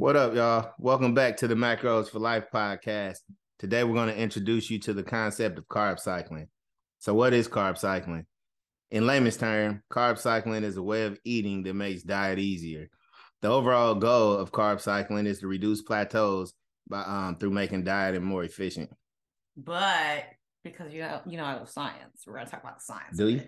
What up, y'all? Welcome back to the Macros for Life podcast. Today, we're going to introduce you to the concept of carb cycling. So, what is carb cycling? In layman's term, carb cycling is a way of eating that makes diet easier. The overall goal of carb cycling is to reduce plateaus by um, through making dieting more efficient. But because you know, you know, I love science, we're going to talk about the science. Do you?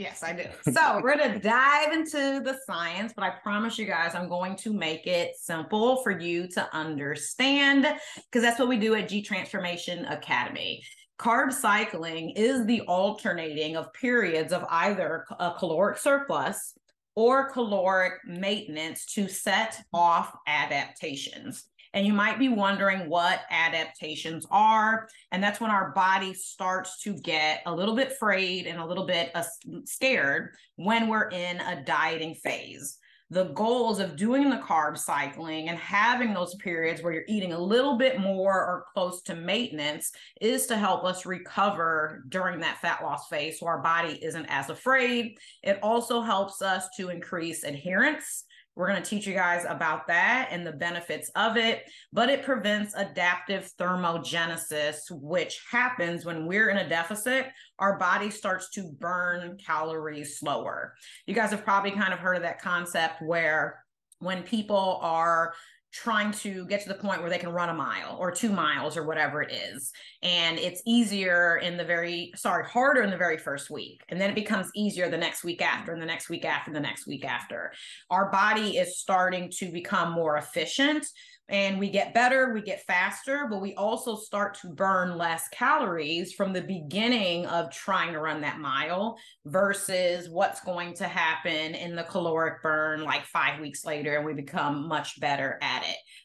Yes, I do. So we're going to dive into the science, but I promise you guys, I'm going to make it simple for you to understand because that's what we do at G Transformation Academy. Carb cycling is the alternating of periods of either a caloric surplus or caloric maintenance to set off adaptations. And you might be wondering what adaptations are. And that's when our body starts to get a little bit frayed and a little bit uh, scared when we're in a dieting phase. The goals of doing the carb cycling and having those periods where you're eating a little bit more or close to maintenance is to help us recover during that fat loss phase so our body isn't as afraid. It also helps us to increase adherence we're going to teach you guys about that and the benefits of it, but it prevents adaptive thermogenesis, which happens when we're in a deficit. Our body starts to burn calories slower. You guys have probably kind of heard of that concept where when people are trying to get to the point where they can run a mile or two miles or whatever it is. And it's easier in the very, sorry, harder in the very first week. And then it becomes easier the next week after, and the next week after, the next week after. Our body is starting to become more efficient and we get better, we get faster, but we also start to burn less calories from the beginning of trying to run that mile versus what's going to happen in the caloric burn like five weeks later, and we become much better at.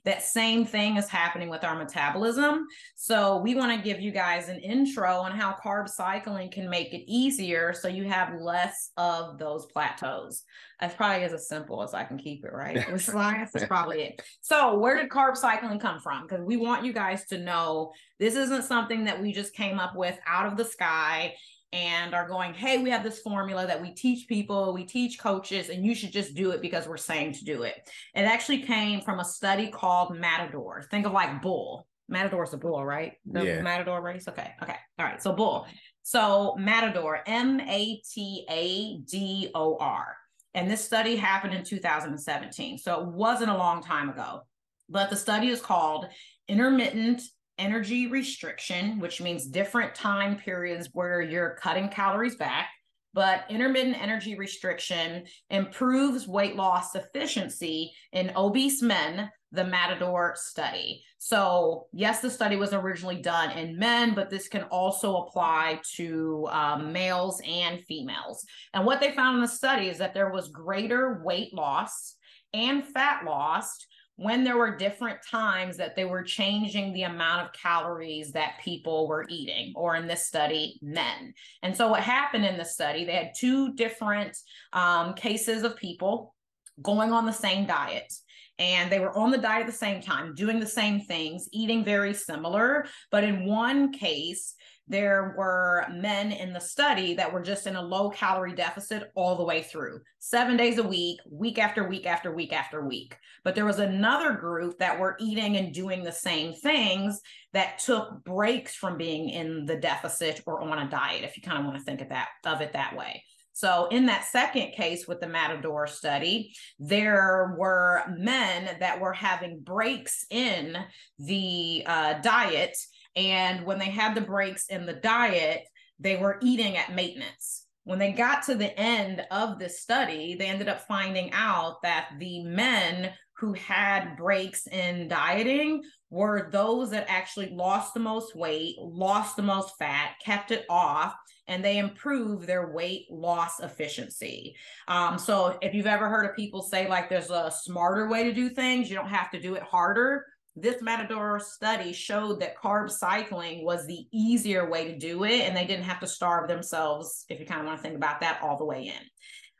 That same thing is happening with our metabolism. So, we want to give you guys an intro on how carb cycling can make it easier so you have less of those plateaus. That's probably as simple as I can keep it, right? With science, that's probably it. So, where did carb cycling come from? Because we want you guys to know this isn't something that we just came up with out of the sky and are going, hey, we have this formula that we teach people, we teach coaches, and you should just do it because we're saying to do it. It actually came from a study called Matador. Think of like bull. Matador is a bull, right? The yeah. Matador race. Okay. Okay. All right. So bull. So Matador, M A T A D O R. And this study happened in 2017. So it wasn't a long time ago. But the study is called Intermittent Energy Restriction, which means different time periods where you're cutting calories back. But intermittent energy restriction improves weight loss efficiency in obese men the Matador study. So, yes, the study was originally done in men, but this can also apply to um, males and females. And what they found in the study is that there was greater weight loss and fat loss when there were different times that they were changing the amount of calories that people were eating, or in this study, men. And so, what happened in the study, they had two different um, cases of people going on the same diet and they were on the diet at the same time, doing the same things, eating very similar. But in one case, there were men in the study that were just in a low calorie deficit all the way through seven days a week, week after week after week after week. But there was another group that were eating and doing the same things that took breaks from being in the deficit or on a diet, if you kind of want to think of that of it that way. So, in that second case with the Matador study, there were men that were having breaks in the uh, diet. And when they had the breaks in the diet, they were eating at maintenance. When they got to the end of the study, they ended up finding out that the men who had breaks in dieting were those that actually lost the most weight, lost the most fat, kept it off, and they improve their weight loss efficiency. Um, so if you've ever heard of people say like there's a smarter way to do things, you don't have to do it harder. This Matador study showed that carb cycling was the easier way to do it, and they didn't have to starve themselves, if you kind of want to think about that, all the way in,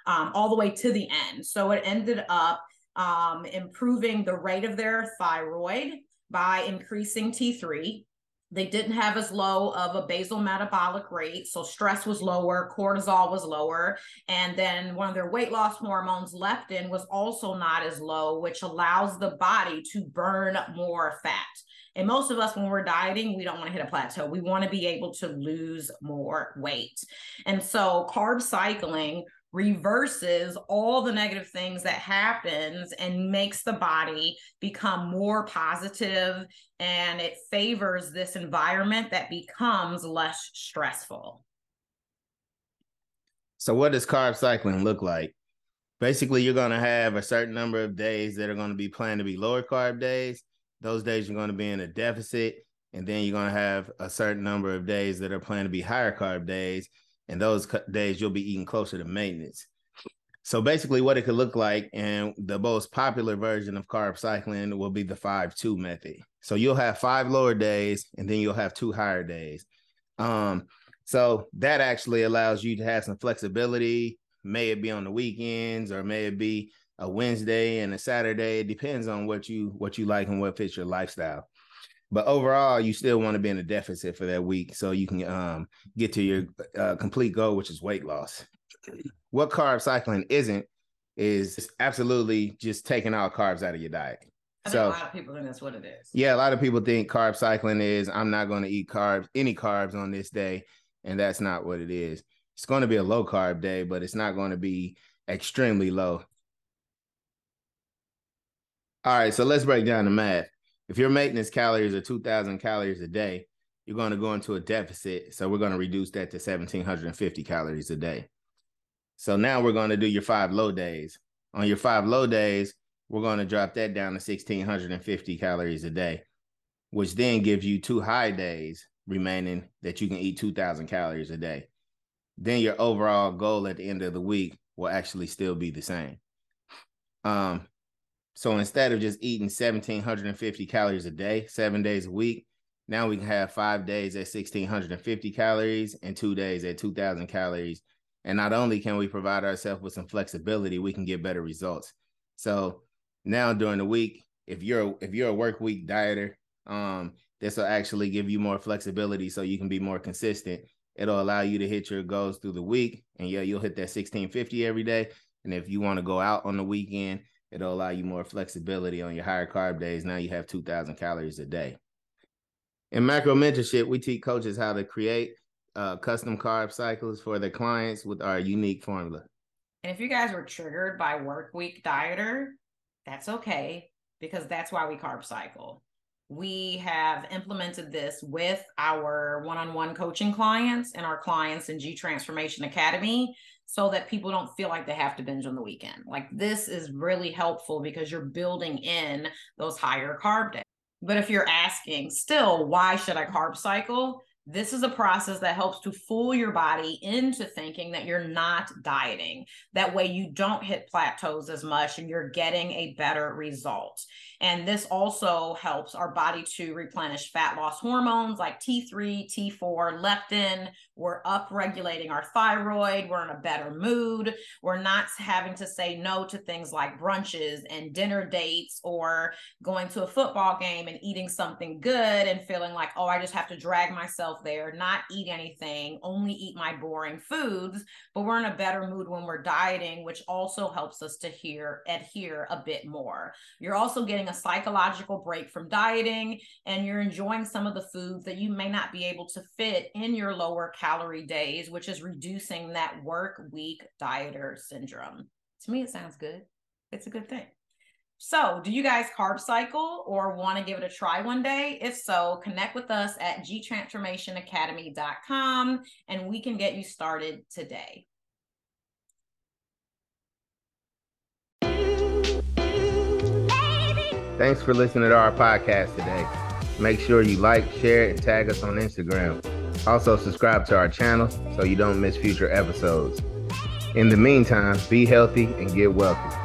um, all the way to the end. So it ended up um, improving the rate of their thyroid by increasing T3. They didn't have as low of a basal metabolic rate. So stress was lower, cortisol was lower. And then one of their weight loss hormones, leptin, was also not as low, which allows the body to burn more fat. And most of us, when we're dieting, we don't want to hit a plateau. We want to be able to lose more weight. And so, carb cycling reverses all the negative things that happens and makes the body become more positive and it favors this environment that becomes less stressful. So what does carb cycling look like? Basically you're going to have a certain number of days that are going to be planned to be lower carb days. Those days you're going to be in a deficit and then you're going to have a certain number of days that are planned to be higher carb days and those days you'll be eating closer to maintenance. So basically, what it could look like, and the most popular version of carb cycling will be the five two method. So you'll have five lower days, and then you'll have two higher days. Um, so that actually allows you to have some flexibility. May it be on the weekends, or may it be a Wednesday and a Saturday. It depends on what you what you like and what fits your lifestyle. But overall, you still want to be in a deficit for that week so you can um, get to your uh, complete goal, which is weight loss. What carb cycling isn't is absolutely just taking all carbs out of your diet. I so a lot of people think that's what it is. Yeah, a lot of people think carb cycling is I'm not going to eat carbs, any carbs on this day, and that's not what it is. It's going to be a low carb day, but it's not going to be extremely low. All right, so let's break down the math if your maintenance calories are 2000 calories a day you're going to go into a deficit so we're going to reduce that to 1750 calories a day. So now we're going to do your five low days. On your five low days we're going to drop that down to 1650 calories a day which then gives you two high days remaining that you can eat 2000 calories a day. Then your overall goal at the end of the week will actually still be the same. Um so instead of just eating 1750 calories a day, seven days a week, now we can have five days at 1650 calories and two days at 2000 calories. And not only can we provide ourselves with some flexibility, we can get better results. So now during the week, if you're if you're a work week dieter, um, this will actually give you more flexibility so you can be more consistent. It'll allow you to hit your goals through the week. And yeah, you'll hit that 1650 every day. And if you want to go out on the weekend, It'll allow you more flexibility on your higher carb days. Now you have 2,000 calories a day. In macro mentorship, we teach coaches how to create uh, custom carb cycles for their clients with our unique formula. And if you guys were triggered by work week dieter, that's okay because that's why we carb cycle. We have implemented this with our one on one coaching clients and our clients in G Transformation Academy so that people don't feel like they have to binge on the weekend. Like this is really helpful because you're building in those higher carb days. But if you're asking still, why should I carb cycle? This is a process that helps to fool your body into thinking that you're not dieting. That way, you don't hit plateaus as much and you're getting a better result. And this also helps our body to replenish fat loss hormones like T3, T4, leptin. We're up regulating our thyroid. We're in a better mood. We're not having to say no to things like brunches and dinner dates or going to a football game and eating something good and feeling like, oh, I just have to drag myself myself there, not eat anything, only eat my boring foods, but we're in a better mood when we're dieting, which also helps us to hear adhere a bit more. You're also getting a psychological break from dieting and you're enjoying some of the foods that you may not be able to fit in your lower calorie days, which is reducing that work week dieter syndrome. To me, it sounds good. It's a good thing. So, do you guys carb cycle or want to give it a try one day? If so, connect with us at gtransformationacademy.com and we can get you started today. Thanks for listening to our podcast today. Make sure you like, share, and tag us on Instagram. Also, subscribe to our channel so you don't miss future episodes. In the meantime, be healthy and get wealthy.